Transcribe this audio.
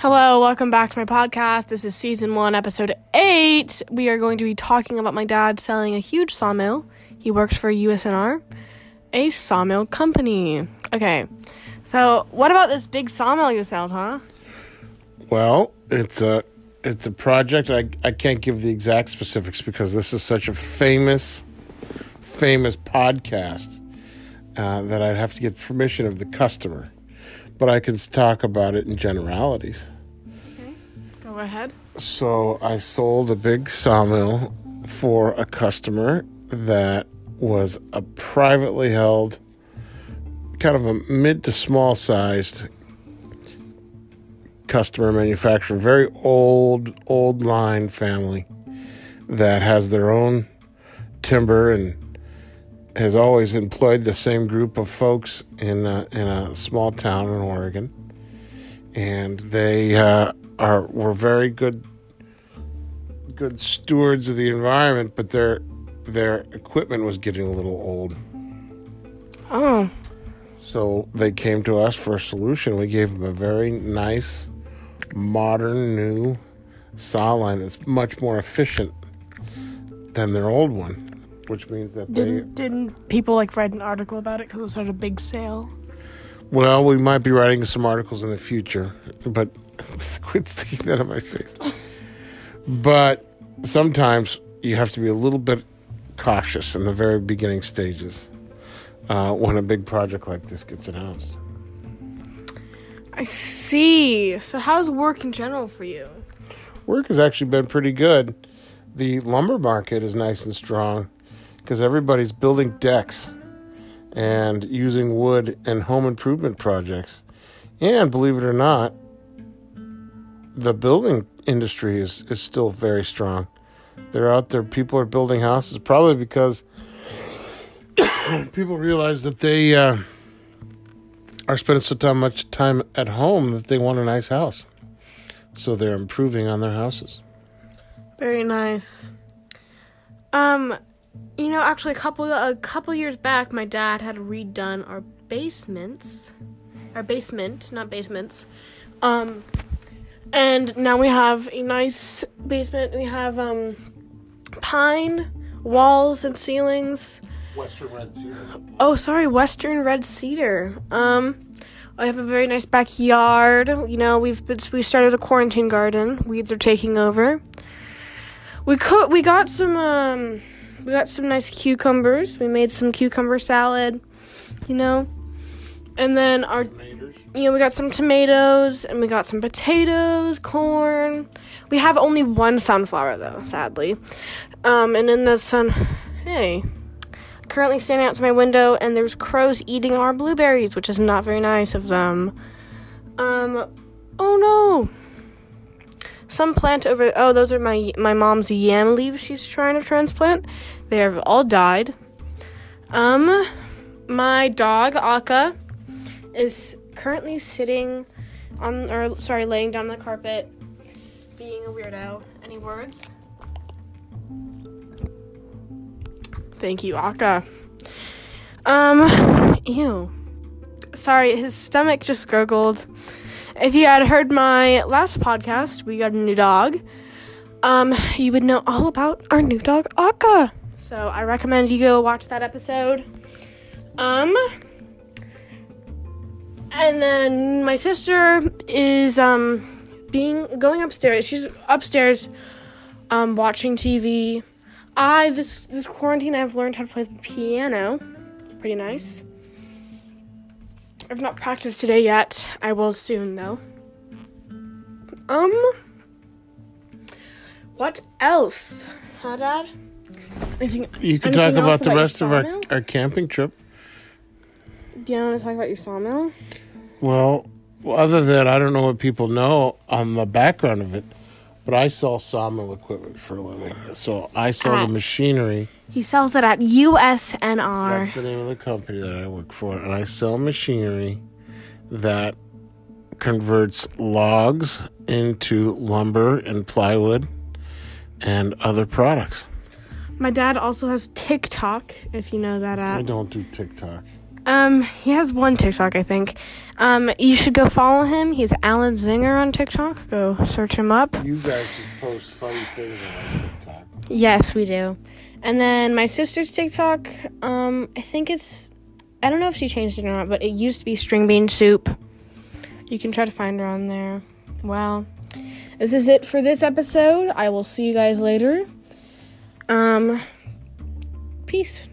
Hello, welcome back to my podcast. This is season one, episode eight. We are going to be talking about my dad selling a huge sawmill. He works for USNR, a sawmill company. Okay, so what about this big sawmill you sold, huh? Well, it's a it's a project. I I can't give the exact specifics because this is such a famous famous podcast uh, that I'd have to get permission of the customer. But I can talk about it in generalities. So I sold a big sawmill for a customer that was a privately held, kind of a mid to small sized customer manufacturer, very old, old line family that has their own timber and has always employed the same group of folks in a, in a small town in Oregon, and they uh, are were very good good stewards of the environment, but their their equipment was getting a little old. Oh, So they came to us for a solution. We gave them a very nice, modern, new saw line that's much more efficient than their old one, which means that they. didn't didn't people like write an article about it because it was such a big sale? Well, we might be writing some articles in the future, but quit sticking that on my face. But sometimes you have to be a little bit cautious in the very beginning stages uh, when a big project like this gets announced. I see. So how's work in general for you? Work has actually been pretty good. The lumber market is nice and strong because everybody's building decks and using wood and home improvement projects. And believe it or not, the building industry is, is still very strong. They're out there, people are building houses probably because people realize that they uh, are spending so much time at home that they want a nice house. So they're improving on their houses. Very nice. Um, you know, actually, a couple a couple years back, my dad had redone our basements, our basement, not basements. Um, and now we have a nice basement. We have um, pine walls and ceilings. Western Red Cedar. Oh, sorry, Western red cedar. Um, I have a very nice backyard. You know, we've been, we started a quarantine garden. Weeds are taking over. We cook. We got some. Um, we got some nice cucumbers. We made some cucumber salad. You know, and then our. You know, we got some tomatoes and we got some potatoes, corn. We have only one sunflower though, sadly. Um, and in the sun, hey, currently standing out to my window and there's crows eating our blueberries, which is not very nice of them. Um oh no. Some plant over oh those are my my mom's yam leaves she's trying to transplant. They have all died. Um my dog Aka is currently sitting on or sorry laying down the carpet being a weirdo. Any words? Thank you, Aka. Um, ew. Sorry, his stomach just gurgled. If you had heard my last podcast, we got a new dog. Um, you would know all about our new dog, Aka. So I recommend you go watch that episode. Um, and then my sister is um being going upstairs. She's upstairs, um, watching TV. I this this quarantine I've learned how to play the piano. Pretty nice. I've not practiced today yet. I will soon though. Um what else? Huh, Dad? Anything You can talk about the rest of our, our camping trip. Do you want to talk about your sawmill? Well, other than I don't know what people know on the background of it, but I sell sawmill equipment for a living. So I sell At- the machinery. He sells it at USNR. That's the name of the company that I work for. And I sell machinery that converts logs into lumber and plywood and other products. My dad also has TikTok, if you know that app. I don't do TikTok. Um, he has one TikTok, I think. Um, you should go follow him. He's Alan Zinger on TikTok. Go search him up. You guys just post funny things on TikTok. Yes, we do. And then my sister's TikTok, um, I think it's I don't know if she changed it or not, but it used to be string bean soup. You can try to find her on there. Well, this is it for this episode. I will see you guys later. Um peace.